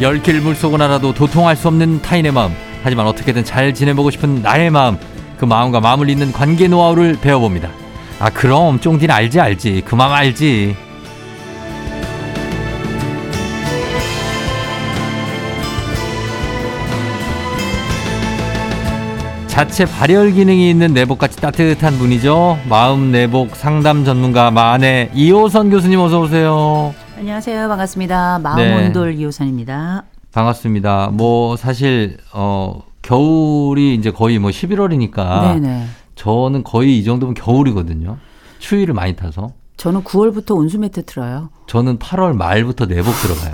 열길 물속은 알아도 도통할 수 없는 타인의 마음. 하지만 어떻게든 잘 지내보고 싶은 나의 마음. 그 마음과 마음을 잇는 관계 노하우를 배워봅니다. 아 그럼 쫑디는 알지 알지. 그 마음 알지. 자체 발열 기능이 있는 내복같이 따뜻한 분이죠. 마음 내복 상담 전문가 마네 이호선 교수님 어서 오세요. 안녕하세요. 반갑습니다. 네. 마음온돌 이호선입니다. 반갑습니다. 뭐 사실 어 겨울이 이제 거의 뭐 11월이니까 네네. 저는 거의 이 정도면 겨울이거든요. 추위를 많이 타서 저는 9월부터 온수 매트 틀어요. 저는 8월 말부터 내복 들어가요.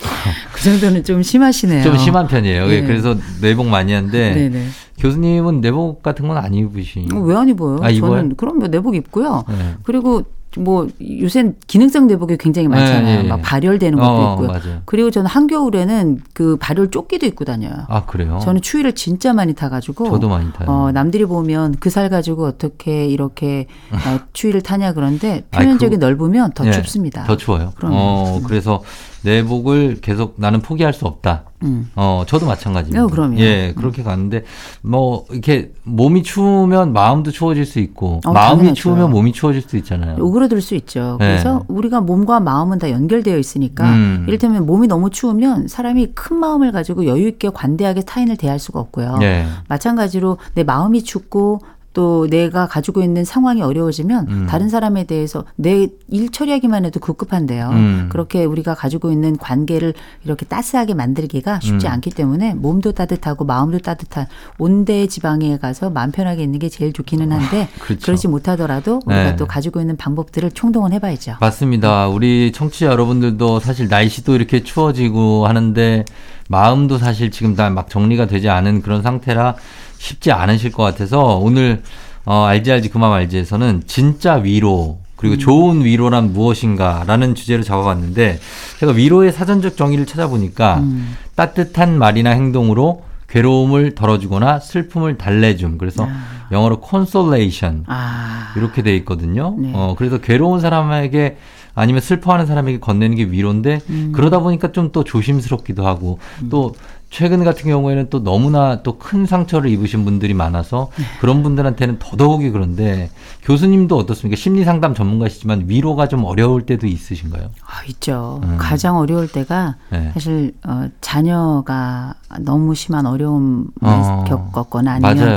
그 정도는 좀 심하시네요. 좀 심한 편이에요. 네. 그래서 내복 많이 하는데 네네. 교수님은 내복 같은 건 안 입으시. 어, 왜안 입어요? 아? 저는 그럼 뭐 내복 입고요. 네. 그리고 뭐 요새 기능성 내복이 굉장히 많잖아요. 네, 네, 네. 막 발열되는 것도 어, 있고요. 맞아요. 그리고 저는 한겨울에는 그 발열 조끼도 입고 다녀요. 아 그래요? 저는 추위를 진짜 많이 타가지고 저도 많이 타요. 어, 남들이 보면 그 살 가지고 어떻게 이렇게 어, 추위를 타냐 그런데 표면적이 넓으면 더 예, 춥습니다. 더 추워요. 그럼요. 어 그래서 내복을 계속 나는 포기할 수 없다. 음. 어, 저도 마찬가지입니다. 어, 그럼요. 예, 그렇게 갔는데, 뭐, 이렇게 몸이 추우면 마음도 추워질 수 있고, 어, 마음이 당연하죠. 추우면 몸이 추워질 수 있잖아요. 오그라들 수 있죠. 네. 그래서 우리가 몸과 마음은 다 연결되어 있으니까 음. 이를테면 몸이 너무 추우면 사람이 큰 마음을 가지고 여유 있게 관대하게 타인을 대할 수가 없고요. 예. 마찬가지로 내 마음이 춥고 또 내가 가지고 있는 상황이 어려워지면 음. 다른 사람에 대해서 내 일 처리하기만 해도 급급한데요. 음. 그렇게 우리가 가지고 있는 관계를 이렇게 따스하게 만들기가 쉽지 음. 않기 때문에 몸도 따뜻하고 마음도 따뜻한 온대 지방에 가서 마음 편하게 있는 게 제일 좋기는 한데 그렇죠. 그렇지 못하더라도 우리가 네. 또 가지고 있는 방법들을 총동원 해봐야죠. 맞습니다. 우리 청취자 여러분들도 사실 날씨도 이렇게 추워지고 하는데, 마음도 사실 지금 다 막 정리가 되지 않은 그런 상태라 쉽지 않으실 것 같아서, 오늘, 어, 알지 알지 그만 알지에서는 진짜 위로, 그리고 좋은 위로란 무엇인가라는 주제로 잡아봤는데, 제가 위로의 사전적 정의를 찾아보니까, 음. 따뜻한 말이나 행동으로 괴로움을 덜어주거나 슬픔을 달래줌. 그래서 영어로 consolation 아, 이렇게 돼 있거든요. 네. 어 그래서 괴로운 사람에게 아니면 슬퍼하는 사람에게 건네는 게 위로인데 음. 그러다 보니까 좀 또 조심스럽기도 하고 또 최근 같은 경우에는 또 너무나 또 큰 상처를 입으신 분들이 많아서 네. 그런 분들한테는 더더욱이 그런데 교수님도 어떻습니까? 심리 상담 전문가시지만 위로가 좀 어려울 때도 있으신가요? 아, 있죠. 음. 가장 어려울 때가 네. 사실 어, 자녀가 너무 심한 어려움을 어, 겪었거나 아니면.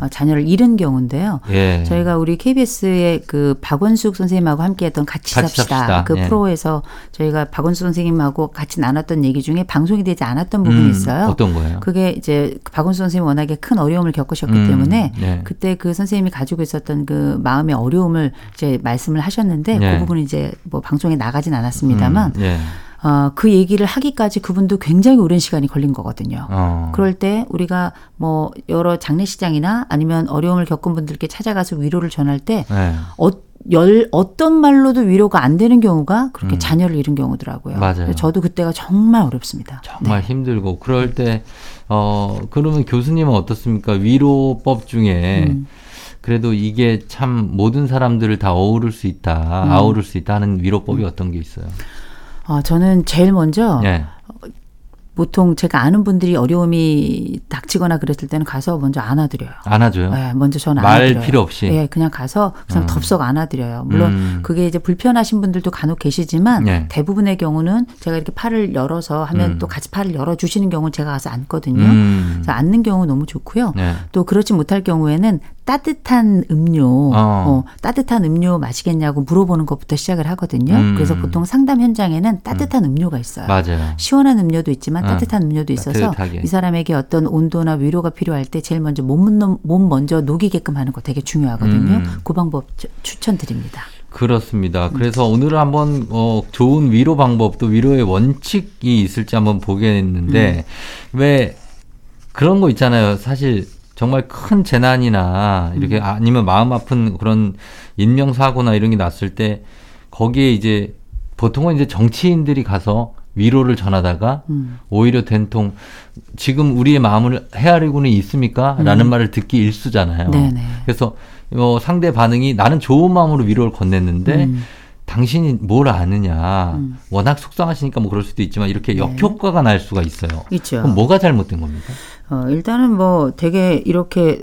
어, 자녀를 잃은 경우인데요. 예. 저희가 우리 KBS의 그 박원숙 선생님하고 함께했던 같이, 같이 삽시다. 삽시다. 그 예. 프로에서 저희가 박원숙 선생님하고 같이 나눴던 얘기 중에 방송이 되지 않았던 부분이 음, 있어요. 어떤 거예요? 그게 이제 그 박원숙 선생님이 워낙에 큰 어려움을 겪으셨기 음, 때문에 네. 그때 그 선생님이 가지고 있었던 그 마음의 어려움을 이제 말씀을 하셨는데 네. 그 부분은 이제 뭐 방송에 나가진 않았습니다만 음, 예. 어, 그 얘기를 하기까지 그분도 굉장히 오랜 시간이 걸린 거거든요. 어. 그럴 때 우리가 뭐 여러 장례식장이나 아니면 어려움을 겪은 분들께 찾아가서 위로를 전할 때 예. 어, 열, 어떤 말로도 위로가 안 되는 경우가 그렇게 자녀를 잃은 경우더라고요. 음. 맞아요. 저도 그때가 정말 어렵습니다. 정말 힘들고 그럴 때 어 그러면 교수님은 어떻습니까? 위로법 중에 음. 그래도 이게 참 모든 사람들을 다 어우를 수 있다, 음. 아우를 수 있다 하는 위로법이 어떤 게 있어요? 어, 저는 제일 먼저 예. 보통 제가 아는 분들이 어려움이 닥치거나 그랬을 때는 가서 먼저 안아드려요. 안아줘요. 네, 먼저 저는 말 안아드려요. 필요 없이? 예, 그냥 가서 그냥 음. 덥석 안아드려요. 물론 음. 그게 이제 불편하신 분들도 간혹 계시지만 네. 대부분의 경우는 제가 이렇게 팔을 열어서 하면 음. 또 같이 팔을 열어주시는 경우는 제가 가서 안거든요. 음. 그래서 안는 경우 너무 좋고요. 네. 또 그렇지 못할 경우에는 따뜻한 음료, 어. 어, 따뜻한 음료 마시겠냐고 물어보는 것부터 시작을 하거든요. 음. 그래서 보통 상담 현장에는 따뜻한 음. 료가 있어요. 맞아요. 시원한 음료도 있지만 어, 따뜻한 음료도 있어서 따뜻하게. 이 사람에게 어떤 온도나 위로가 필요할 때 제일 먼저 몸, 몸 먼저 녹이게끔 하는 거 되게 중요하거든요. 음. 그 방법 추- 추천드립니다. 그렇습니다. 그래서 오늘은 한번 어, 좋은 위로 방법 또 위로의 원칙이 있을지 한번 보겠는데 왜 그런 거 있잖아요. 사실 정말 큰 재난이나 이렇게 아니면 마음 아픈 그런 인명 사고나 이런 게 났을 때 거기에 이제 보통은 이제 정치인들이 가서 위로를 전하다가 음. 오히려 된통 지금 우리의 마음을 헤아리고는 있습니까? 라는 말을 듣기 일수잖아요. 음. 네네. 그래서 어, 상대 반응이 나는 좋은 마음으로 위로를 건넸는데 음. 당신이 뭘 아느냐. 음. 워낙 속상하시니까 뭐 그럴 수도 있지만 이렇게 역효과가 날 수가 있어요. 있죠. 그럼 뭐가 잘못된 겁니까? 어, 일단은 뭐 되게 이렇게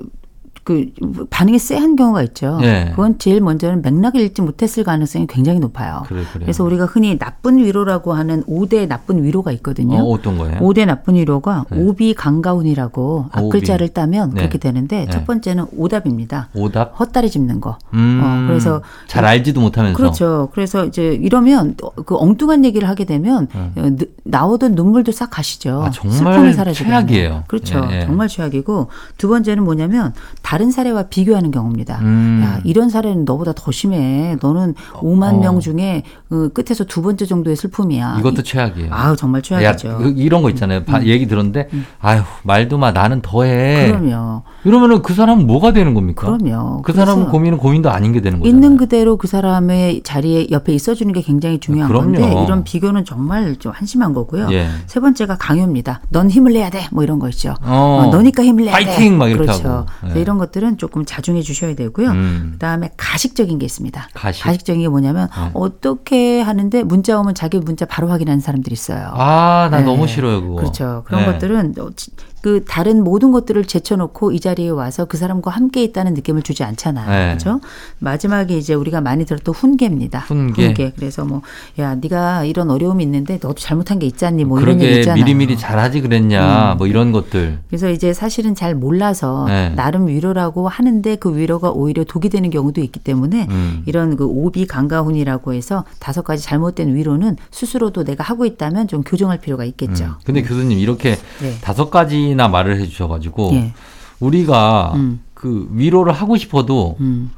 그 반응이 쎄한 경우가 있죠. 예. 그건 제일 먼저는 맥락을 읽지 못했을 가능성이 굉장히 높아요. 그래. 그래서 우리가 흔히 나쁜 위로라고 하는 5대 나쁜 위로가 있거든요. 어, 어떤 거예요? 5대 나쁜 위로가 네. 오비 강가운이라고. 앞글자를 따면 네. 그렇게 되는데 네. 첫 번째는 오답입니다. 오답? 헛다리 짚는 거. 음, 어, 그래서 잘 알지도 못하면서. 그렇죠. 그래서 이제 이러면 그 엉뚱한 얘기를 하게 되면 음. 나오던 눈물도 싹 가시죠. 아, 정말 슬픔이 사라지고 최악이에요. 그렇죠. 예, 예. 정말 최악이고 두 번째는 뭐냐면 다른 사례와 비교하는 경우입니다. 음. 야 이런 사례는 너보다 더 심해. 너는 5만 어. 명 중에 어, 끝에서 두 번째 정도의 슬픔이야. 이것도 이- 최악이에요. 아우 정말 야, 최악이죠. 음. 그- 이런 거 있잖아요. 바- 얘기 들었는데, 아휴, 말도 마, 나는 더해. 그럼요. 이러면은 그 사람은 뭐가 되는 겁니까? 그럼요. 그 사람은 고민은 고민도 아닌 게 되는 거잖아요. 있는 그대로 그 사람의 자리에 옆에 있어주는 게 굉장히 중요한 그럼요. 건데 이런 비교는 정말 좀 한심한 거고요. 예. 세 번째가 강요입니다. 넌 힘을 내야 돼. 뭐 이런 거 있죠. 어. 어, 너니까 힘을 내야 돼. 파이팅! 막 이렇게 그렇죠. 하고. 예. 이런 것들은 조금 자중해 주셔야 되고요. 음. 그다음에 가식적인 게 있습니다. 가식? 적인게 뭐냐면 네. 어떻게 하는데 문자 오면 자기 문자 바로 확인하는 사람들이 있어요. 아, 나 네. 너무 싫어요, 그거. 그렇죠. 그런 네. 것들은 어, 지- 그 다른 모든 것들을 제쳐놓고 이 자리에 와서 그 사람과 함께 있다는 느낌을 주지 않잖아요. 네. 그렇죠? 마지막에 이제 우리가 많이 들었던 훈계입니다. 훈계. 그래서 뭐 야 네가 이런 어려움이 있는데 너도 잘못한 게 있잖니 뭐 이런 얘기 있잖아요. 음. 미리미리 잘하지 그랬냐, 뭐 이런 것들. 그래서 이제 사실은 잘 몰라서 네. 나름 위로라고 하는데 그 위로가 오히려 독이 되는 경우도 있기 때문에 음. 이런 그 오비 강가훈이라고 해서 다섯 가지 잘못된 위로는 스스로도 내가 하고 있다면 좀 교정할 필요가 있겠죠. 음. 근데 교수님 이렇게 네. 다섯 가지 나 말을 해주셔가지고 예. 우리가 음. 그 위로를 하고 싶어도 음,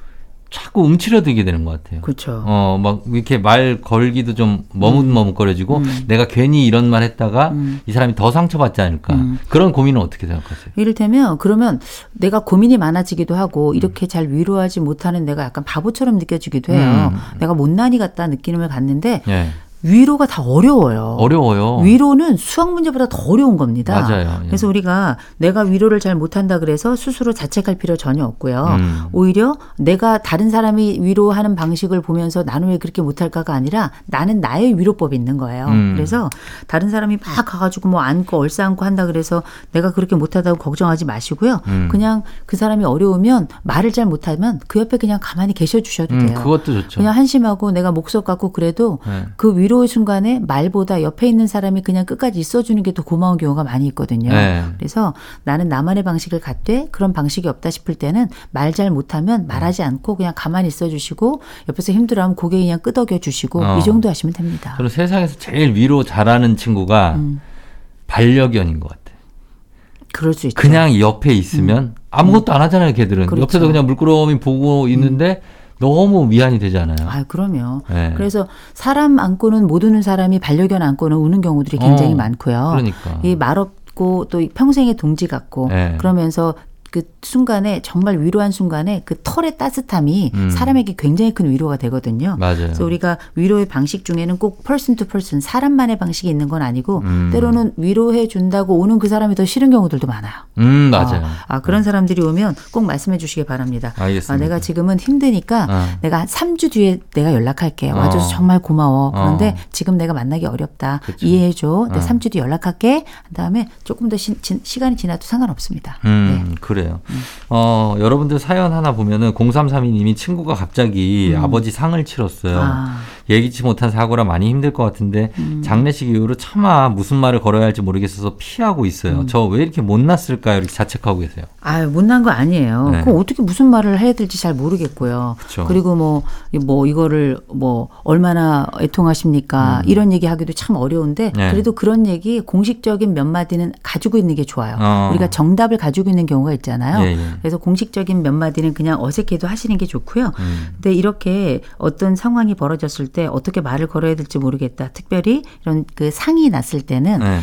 자꾸 움츠러들게 되는 것 같아요. 그렇죠. 어, 막 이렇게 말 걸기도 좀 머뭇머뭇거려지고 음. 내가 괜히 이런 말 했다가 음. 이 사람이 더 상처받지 않을까. 음. 그런 고민은 어떻게 생각하세요? 이를테면 그러면 내가 고민이 많아지기도 음. 하고 이렇게 잘 위로하지 못하는 내가 약간 바보처럼 느껴지기도 해요. 음. 내가 못난이 같다 느낌을 갖는데 예. 위로가 다 어려워요. 어려워요. 위로는 수학 문제보다 더 어려운 겁니다. 맞아요. 예. 그래서 우리가 내가 위로를 잘 못한다 그래서 스스로 자책할 필요 전혀 없고요. 음. 오히려 내가 다른 사람이 위로하는 방식을 보면서 나는 왜 그렇게 못할까가 아니라 나는 나의 위로법이 있는 거예요. 음. 그래서 다른 사람이 막 가가지고 뭐 안고 얼싸 안고 한다 그래서 내가 그렇게 못하다고 걱정하지 마시고요. 음. 그냥 그 사람이 어려우면 말을 잘 못하면 그 옆에 그냥 가만히 계셔 주셔도 음, 돼요. 그것도 좋죠. 그냥 한심하고 내가 목석 갖고 그래도 네. 그 위로 의 순간에 말보다 옆에 있는 사람이 그냥 끝까지 있어주는 게 더 고마운 경우가 많이 있거든요. 네. 그래서 나는 나만의 방식을 갖되 그런 방식이 없다 싶을 때는 말 잘 못하면 말하지 않고 그냥 가만히 있어주시고 옆에서 힘들어하면 고개 그냥 끄덕여 주시고 어. 이 정도 하시면 됩니다. 저는 세상에서 제일 위로 잘하는 친구가 음. 반려견인 것 같아요. 그럴 수 있죠. 그냥 옆에 있으면 아무것도 안 하잖아요, 걔들은. 음. 그렇죠. 옆에서 그냥 물끄러미 보고 있는데 너무 위안이 되잖아요. 아, 그럼요. 네. 그래서 사람 안고는 못 우는 사람이 반려견 안고는 우는 경우들이 굉장히 어, 많고요. 그러니까. 이 말없 고 또 평생의 동지 같고 네. 그러면서 그 순간에 정말 위로한 순간에 그 털의 따뜻함이 음. 사람에게 굉장히 큰 위로가 되거든요. 맞아요. 그래서 우리가 위로의 방식 중에는 꼭 person to person 사람만의 방식이 있는 건 아니고 음. 때로는 위로해 준다고 오는 그 사람이 더 싫은 경우들도 많아요. 음, 맞아요. 어, 아, 그런 사람들이 오면 꼭 말씀해 주시기 바랍니다. 알겠습니다. 아, 내가 지금은 힘드니까 어. 내가 한 3주 뒤에 내가 연락할게. 와줘서 어. 정말 고마워. 그런데 어. 지금 내가 만나기 어렵다. 그쵸. 이해해줘. 내가 어. 3주 뒤에 연락할게. 그 다음에 조금 더 시, 간이 지나도 상관없습니다. 음, 네. 그래 요. 어, 여러분들 사연 하나 보면은 0332님이 친구가 갑자기 아버지 상을 치렀어요. 음. 아. 예기치 못한 사고라 많이 힘들 것 같은데 음. 장례식 이후로 차마 무슨 말을 걸어야 할지 모르겠어서 피하고 있어요. 음. 저왜 이렇게 못났을까요? 이렇게 자책하고 계세요. 아, 못난 거 아니에요. 네. 그럼 어떻게 무슨 말을 해야 될지 잘 모르겠고요. 그쵸. 그리고 뭐, 이- 뭐, 이거를 뭐, 얼마나 애통하십니까? 이런 얘기 하기도 참 어려운데, 음. 네. 그래도 그런 얘기 공식적인 몇 마디는 가지고 있는 게 좋아요. 어. 우리가 정답을 가지고 있는 경우가 있잖아요. 예, 예. 그래서 공식적인 몇 마디는 그냥 어색해도 하시는 게 좋고요. 음. 근데 이렇게 어떤 상황이 벌어졌을 때 어떻게 말을 걸어야 될지 모르겠다. 특별히 이런 그 상이 났을 때는 네.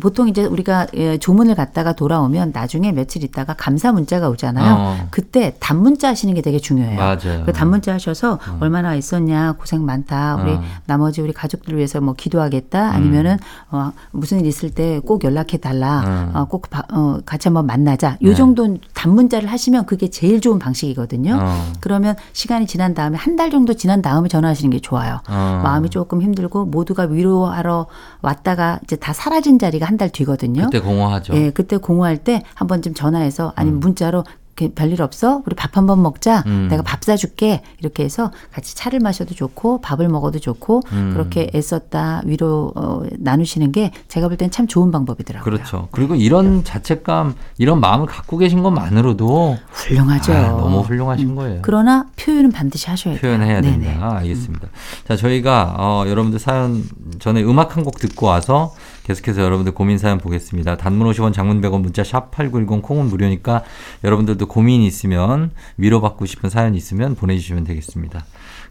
보통 이제 우리가 예, 조문을 갖다가 돌아오면 나중에 며칠 있다가 감사 문자가 오잖아요. 어. 그때 단문자 하시는 게 되게 중요해요. 맞아요. 그 단문자 하셔서 얼마나 있었냐 고생 많다 우리 어. 나머지 우리 가족들 을 위해서 뭐 기도하겠다 아니면은 어, 무슨 일 있을 때 꼭 연락해 달라 음. 어, 꼭 바- 어, 같이 한번 만나자 요 네. 정도 단문자를 하시면 그게 제일 좋은 방식이거든요. 어. 그러면 시간이 지난 다음에 한 달 정도 지난 다음에 전화하시는 게 좋아요. 어. 마음이 조금 힘들고 모두가 위로하러 왔다가 이제 다 사라진 자리가 한 달 뒤거든요. 그때 공허하죠. 예, 그때 공허할 때 한 번쯤 전화해서 아니면 문자로 그 별일 없어? 우리 밥 한 번 먹자. 음. 내가 밥 사줄게. 이렇게 해서 같이 차를 마셔도 좋고 밥을 먹어도 좋고 음. 그렇게 애썼다 위로 어, 나누시는 게 제가 볼 땐 참 좋은 방법이더라고요. 그렇죠. 그리고 이런 자책감, 이런 마음을 갖고 계신 것만으로도 훌륭하죠. 아, 너무 훌륭하신 거예요. 그러나 표현은 반드시 하셔야 돼요. 표현해야 네네. 된다. 알겠습니다. 자, 저희가 어, 여러분들 사연 전에 음악 한 곡 듣고 와서 계속해서 여러분들 고민 사연 보겠습니다. 단문 50원, 장문 100원, 문자 샵 8910 콩은 무료니까 여러분들도 고민이 있으면 위로받고 싶은 사연 있으면 보내주시면 되겠습니다.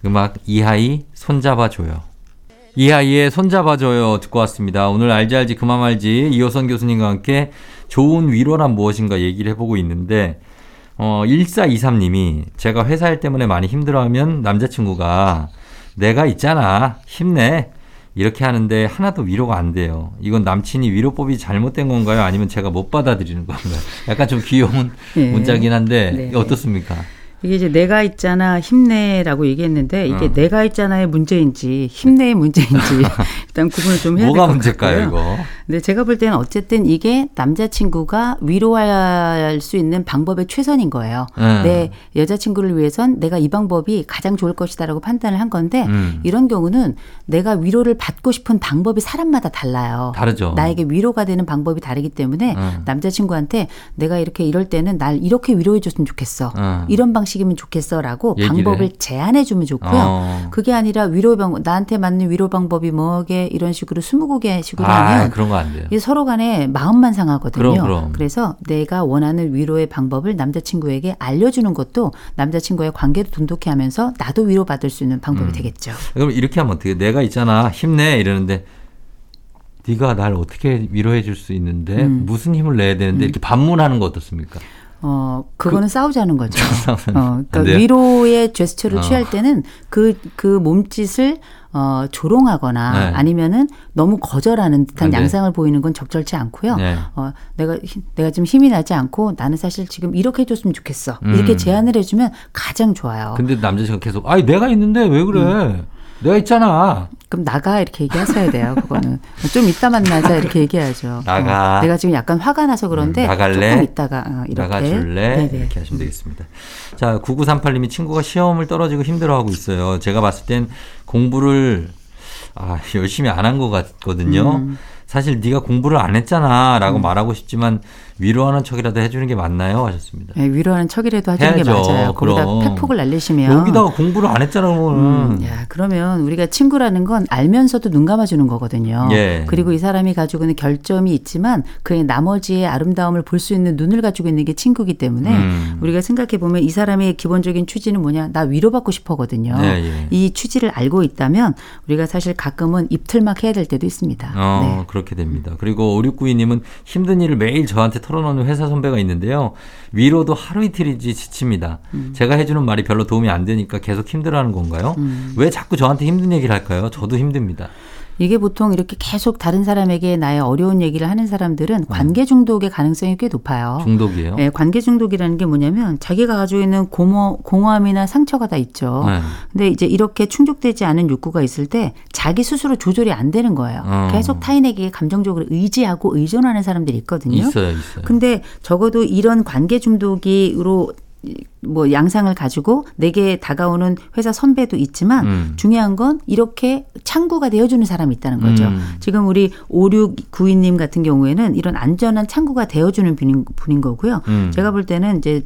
음악 이하이 손잡아줘요. 이하이의 손잡아줘요 듣고 왔습니다. 오늘 알지 알지 그만 말지 이호선 교수님과 함께 좋은 위로란 무엇인가 얘기를 해보고 있는데 어, 1423님이 제가 회사 일 때문에 많이 힘들어하면 남자친구가 내가 있잖아 힘내 이렇게 하는데 하나도 위로가 안 돼요. 이건 남친이 위로법이 잘못된 건가요? 아니면 제가 못 받아들이는 건가요? 약간 좀 귀여운 네. 문자긴 한데 네. 어떻습니까? 이게 이제 내가 있잖아 힘내라고 얘기했는데 이게 어. 내가 있잖아의 문제인지 힘내의 문제인지 일단 구분을 좀 해야 될 뭐가 것 문제일까요, 같고요. 이거? 근데 제가 볼 때는 어쨌든 이게 남자친구가 위로할 수 있는 방법의 최선인 거예요. 음. 내 여자친구를 위해선 내가 이 방법이 가장 좋을 것이다라고 판단을 한 건데 음. 이런 경우는 내가 위로를 받고 싶은 방법이 사람마다 달라요. 다르죠. 나에게 위로가 되는 방법이 다르기 때문에 음. 남자친구한테 내가 이렇게 이럴 때는 날 이렇게 위로해 줬으면 좋겠어. 음. 이런 방식 이면 좋겠어라고 얘기를 방법을 해? 제안해 주면 좋고요. 어. 그게 아니라 위로 방법 나한테 맞는 위로 방법이 뭐게 이런 식으로 스무고개 식으로 아, 하면 그런 거 안 돼요. 서로 간에 마음만 상하거든요. 그럼, 그럼. 래서 내가 원하는 위로의 방법을 남자친구에게 알려주는 것도 남자친구의 관계도 돈독히 하면서 나도 위로받을 수 있는 방법이 음. 되겠죠. 그럼 이렇게 하면 어떻게? 내가 있잖아 힘내 이러는데 네가 날 어떻게 위로해 줄 수 있는데 음. 무슨 힘을 내야 되는데 이렇게 반문하는 거 어떻습니까? 어, 그거는 싸우자는 거죠. 어, 안 그러니까? 위로의 제스처를 어. 취할 때는 그, 그 몸짓을 어, 조롱하거나 네. 아니면은 너무 거절하는 듯한 안 돼. 양상을 보이는 건 적절치 않고요. 네. 어, 내가, 힘- 내가 지금 힘이 나지 않고 나는 사실 지금 이렇게 해줬으면 좋겠어. 음. 이렇게 제안을 해주면 가장 좋아요. 근데 남자친구가 계속 아니 내가 있는데 왜 그래? 음. 내가 있잖아. 그럼 나가 이렇게 얘기하셔야 돼요. 그거는 좀 이따 만나자 이렇게 얘기하죠. 나가. 어, 내가 지금 약간 화가 나서 그런데 음, 나갈래? 조금 이따가 어, 이렇게 나가줄래? 네네. 이렇게 하시면 되겠습니다. 자, 9938님이 친구가 시험을 떨어지고 힘들어하고 있어요. 제가 봤을 땐 공부를 아, 열심히 안 한 것 같거든요. 음. 사실 네가 공부를 안 했잖아라고 말하고 싶지만 위로하는 척이라도 해주는 게 맞나요? 하셨습니다. 네, 위로하는 척이라도 해주는 게 해야죠. 맞아요. 거기다 그럼. 팩폭을 날리시면 여기다가 공부를 안 했잖아, 그러면. 음, 야, 그러면 우리가 친구라는 건 알면서도 눈 감아주는 거거든요. 예. 그리고 이 사람이 가지고 있는 결점이 있지만 그의 나머지의 아름다움을 볼 수 있는 눈을 가지고 있는 게 친구기 때문에 음. 우리가 생각해 보면 이 사람의 기본적인 취지는 뭐냐? 나 위로받고 싶어거든요. 네, 예. 이 취지를 알고 있다면 우리가 사실 가끔은 입틀막 해야 될 때도 있습니다. 어, 네. 그렇게 됩니다. 그리고 5692님은 힘든 일을 매일 저한테 털어놓는 회사 선배가 있는데요. 위로도 하루 이틀이지 지칩니다. 음. 제가 해주는 말이 별로 도움이 안 되니까 계속 힘들어하는 건가요? 음. 왜 자꾸 저한테 힘든 얘기를 할까요? 저도 힘듭니다. 이게 보통 이렇게 계속 다른 사람에게 나의 어려운 얘기를 하는 음. 사람들은 관계 중독의 가능성이 꽤 높아요. 중독이에요. 네, 관계 중독이라는 게 뭐냐면 자기가 가지고 있는 공허, 공허함이나 상처가 다 있죠. 네. 근데 이제 이렇게 충족되지 않은 욕구가 있을 때 자기 스스로 조절이 안 되는 거예요. 어. 계속 타인에게 감정적으로 의지하고 의존하는 사람들이 있거든요. 있어요, 있어요. 근데 적어도 이런 관계 중독이로 뭐 양상을 가지고 내게 다가오는 회사 선배도 있지만 음. 중요한 건 이렇게 창구가 되어주는 사람이 있다는 거죠. 음. 지금 우리 5692님 같은 경우에는 이런 안전한 창구가 되어주는 분인, 분인 거고요. 음. 제가 볼 때는 이제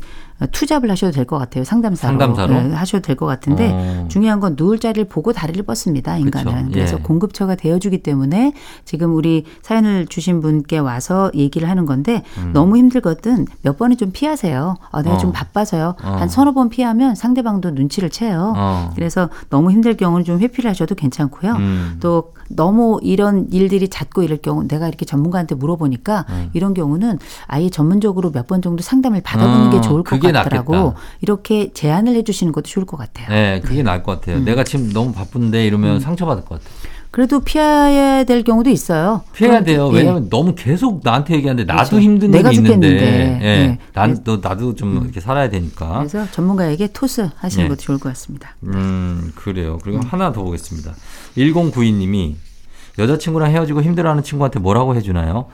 투잡을 하셔도 될 것 같아요. 상담사로. 상담사로? 네, 하셔도 될 것 같은데 어. 중요한 건 누울 자리를 보고 다리를 뻗습니다. 인간은. 그쵸. 그래서 예. 공급처가 되어주기 때문에 지금 우리 사연을 주신 분께 와서 얘기를 하는 건데 너무 힘들거든 몇 번은 좀 피하세요. 아, 내가 음. 어. 좀 바빠서요. 어. 한 서너 번 피하면 상대방도 눈치를 채요. 어. 그래서 너무 힘들 경우는 좀 회피를 하셔도 괜찮고요. 음. 또 너무 이런 일들이 잦고 이럴 경우 내가 이렇게 전문가한테 물어보니까 이런 경우는 아예 전문적으로 몇 번 정도 상담을 받아보는 어, 게 좋을 것 그게 같더라고. 낫겠다. 이렇게 제안을 해주시는 것도 좋을 것 같아요. 네, 그게 나을 것 같아요. 음. 내가 지금 너무 바쁜데 이러면 상처받을 것 같아요. 그래도 피해야 될 경우도 있어요. 피해야 그런- 돼요. 예. 왜냐하면 너무 계속 나한테 얘기하는데 나도 그렇죠. 힘든 내가 일이 있는데. 예, 예. 난, 너, 나도 좀 이렇게 살아야 되니까. 그래서 전문가에게 토스 하시는 네. 것도 좋을 것 같습니다. 음, 그래요. 그리고 하나 더 보겠습니다. 1092님이 여자친구랑 헤어지고 힘들어하는 친구한테 뭐라고 해주나요?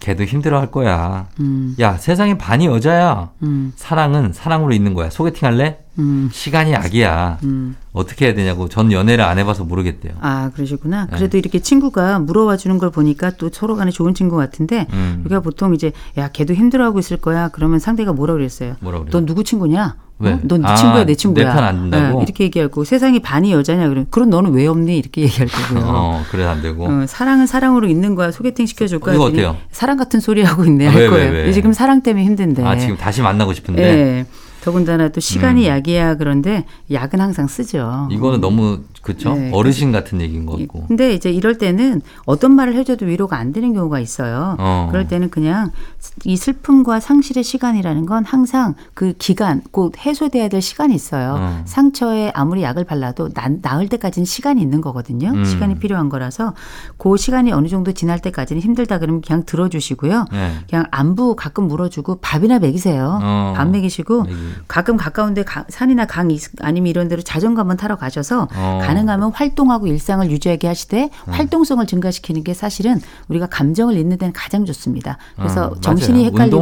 걔도 힘들어할 거야. 음, 야, 세상에 반이 여자야. 음, 사랑은 사랑으로 있는 거야. 소개팅 할래? 음, 시간이 약이야. 음. 어떻게 해야 되냐고. 전 연애를 안 해봐서 모르겠대요. 아, 그러시구나. 네. 그래도 이렇게 친구가 물어봐 주는 걸 보니까 또 서로 간에 좋은 친구 같은데 음. 우리가 보통 이제 야, 걔도 힘들어하고 있을 거야. 그러면 상대가 뭐라 그랬어요? 뭐라 그래요? 넌 누구 친구냐? 왜? 어? 넌네 아, 친구야, 내 친구야. 내 편 안 된다고? 네, 이렇게 얘기하고 세상이 반이 여자냐 그러면 그럼 너는 왜 없니? 이렇게 얘기할 거고요. 어, 그래 안 되고. 어, 사랑은 사랑으로 있는 거야. 소개팅 시켜줄 거야. 이거 어때요? 사랑 같은 소리 하고 있네 아, 할 왜, 왜, 거예요. 왜? 지금 사랑 때문에 힘든데. 아, 지금 다시 만나고 싶은데. 예. 더군다나 또 시간이 음. 약이야 그런데 약은 항상 쓰죠. 이거는 너무 그쵸? 네, 어르신 같은 얘기인 것 예, 같고. 근데 이제 이럴 때는 어떤 말을 해줘도 위로가 안 되는 경우가 있어요. 어. 그럴 때는 그냥 이 슬픔과 상실의 시간이라는 건 항상 그 기간, 곧 해소돼야 될 시간이 있어요. 어. 상처에 아무리 약을 발라도 나, 나을 때까지는 시간이 있는 거거든요. 음. 시간이 필요한 거라서 그 시간이 어느 정도 지날 때까지는 힘들다 그러면 그냥 들어주시고요. 네. 그냥 안부 가끔 물어주고 밥이나 먹이세요. 어. 밥 먹이시고 여기. 가끔 가까운데 가- 산이나 강 있- 아니면 이런 데로 자전거 한번 타러 가셔서 어. 가능하면 활동하고 일상을 유지하게 하시되 활동성을 증가시키는 게 사실은 우리가 감정을 잊는 데는 가장 좋습니다. 그래서 어, 정신이 헷갈리고.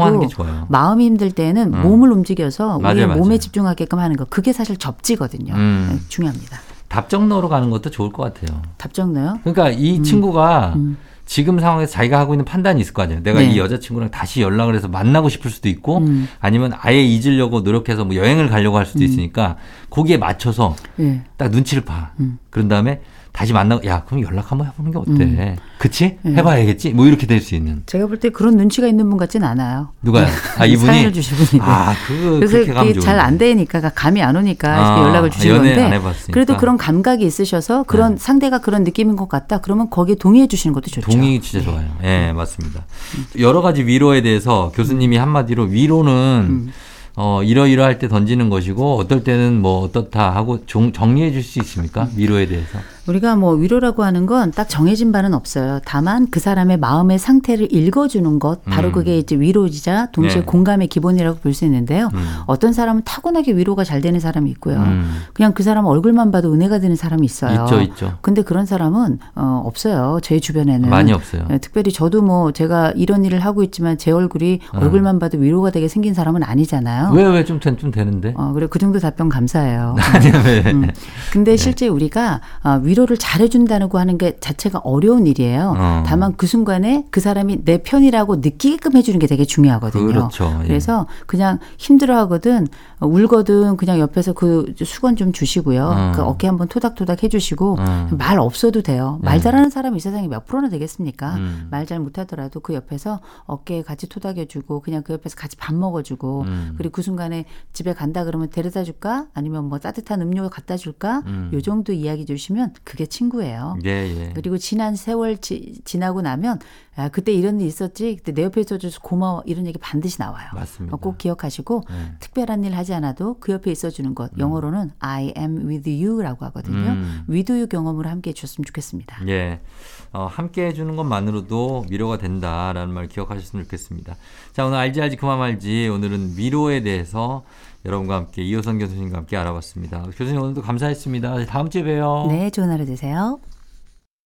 마음이 힘들 때는 음. 몸을 움직여서 맞아요, 우리의 맞아요. 몸에 집중하게끔 하는 거 그게 사실 접지거든요. 음. 네, 중요합니다. 답정 넣으러 가는 것도 좋을 것 같아요. 답정 넣어요? 그러니까 이 친구가 음. 지금 상황에서 자기가 하고 있는 판단이 있을 거 아니에요. 내가 네. 이 여자친구랑 다시 연락을 해서 만나고 싶을 수도 있고 음. 아니면 아예 잊으려고 노력해서 뭐 여행을 가려고 할 수도 있으니까 거기에 맞춰서 예. 딱 눈치를 봐. 음. 그런 다음에 다시 만나고 야 그럼 연락 한번 해보는 게 어때? 그치? 네. 해봐야겠지? 뭐 이렇게 될 수 있는. 제가 볼 때 그런 눈치가 있는 분 같진 않아요. 누가요? 아 이분이 사연을 주신 분이. 아 그거 그래서 그게 잘 안. 되니까 감이 안 오니까 아, 연락을 주신 건데. 그래도 그런 감각이 있으셔서 그런 네. 상대가 그런 느낌인 것 같다. 그러면 거기에 동의해 주시는 것도 좋죠. 동의 진짜 좋아요. 예, 맞습니다. 여러 가지 위로에 대해서 교수님이 한마디로 위로는 음. 어, 이러이러할 때 던지는 것이고 어떨 때는 뭐 어떻다 하고 정, 정리해 줄 수 있습니까? 음. 위로에 대해서. 우리가 뭐 위로라고 하는 건 딱 정해진 바는 없어요. 다만 그 사람의 마음의 상태를 읽어주는 것, 바로 음. 그게 이제 위로이자 동시에 네. 공감의 기본이라고 볼 수 있는데요. 음. 어떤 사람은 타고나게 위로가 잘 되는 사람이 있고요. 음. 그냥 그 사람 얼굴만 봐도 은혜가 되는 사람이 있어요. 있죠, 있죠. 근데 그런 사람은 어, 없어요. 제 주변에는 많이 없어요. 네, 특별히 저도 뭐 제가 이런 일을 하고 있지만 제 얼굴이 어. 얼굴만 봐도 위로가 되게 생긴 사람은 아니잖아요. 왜, 왜 좀, 좀 되는데? 어, 그래 그 정도 답변 감사해요. 아니, 왜? 음. 근데 실제 우리가 어, 위로 를 잘해준다고 하는 게 자체가 어려운 일이에요. 어. 다만 그 순간에 그 사람이 내 편이라고 느끼게끔 해주는 게 되게 중요하거든요. 그렇죠. 예. 그래서 그냥 힘들어하거든 어, 울거든 그냥 옆에서 그 수건 좀 주시고요. 어. 그 어깨 한번 토닥토닥 해주시고 어. 말 없어도 돼요. 말 네. 잘하는 사람이 이 세상에 몇 프로나 되겠습니까? 음. 말잘 못하더라도 그 옆에서 어깨에 같이 토닥여주고 그냥 그 옆에서 같이 밥 먹어주고 음. 그리고 그 순간에 집에 간다 그러면 데려다 줄까? 아니면 뭐 따뜻한 음료 갖다 줄까? 음. 요 정도 이야기 주시면 그게 친구예요. 예, 예. 그리고 지난 세월 지, 지나고 나면 아, 그때 이런 일 있었지. 그때 내 옆에 있어줘서 고마워. 이런 얘기 반드시 나와요. 맞습니다. 어, 꼭 기억하시고 네. 특별한 일 하지 않아도 그 옆에 있어주는 것. 영어로는 I am with you라고 하거든요. 음. with you 경험으로 함께 해주셨으면 좋겠습니다. 예. 어, 함께 해주는 것만으로도 위로가 된다라는 말 기억하셨으면 좋겠습니다. 자, 오늘 알지 알지 그만 말지. 오늘은 위로에 대해서 여러분과 함께 이호선 교수님과 함께 알아봤습니다. 교수님 오늘도 감사했습니다. 다음 주에 봬요. 네, 좋은 하루 되세요.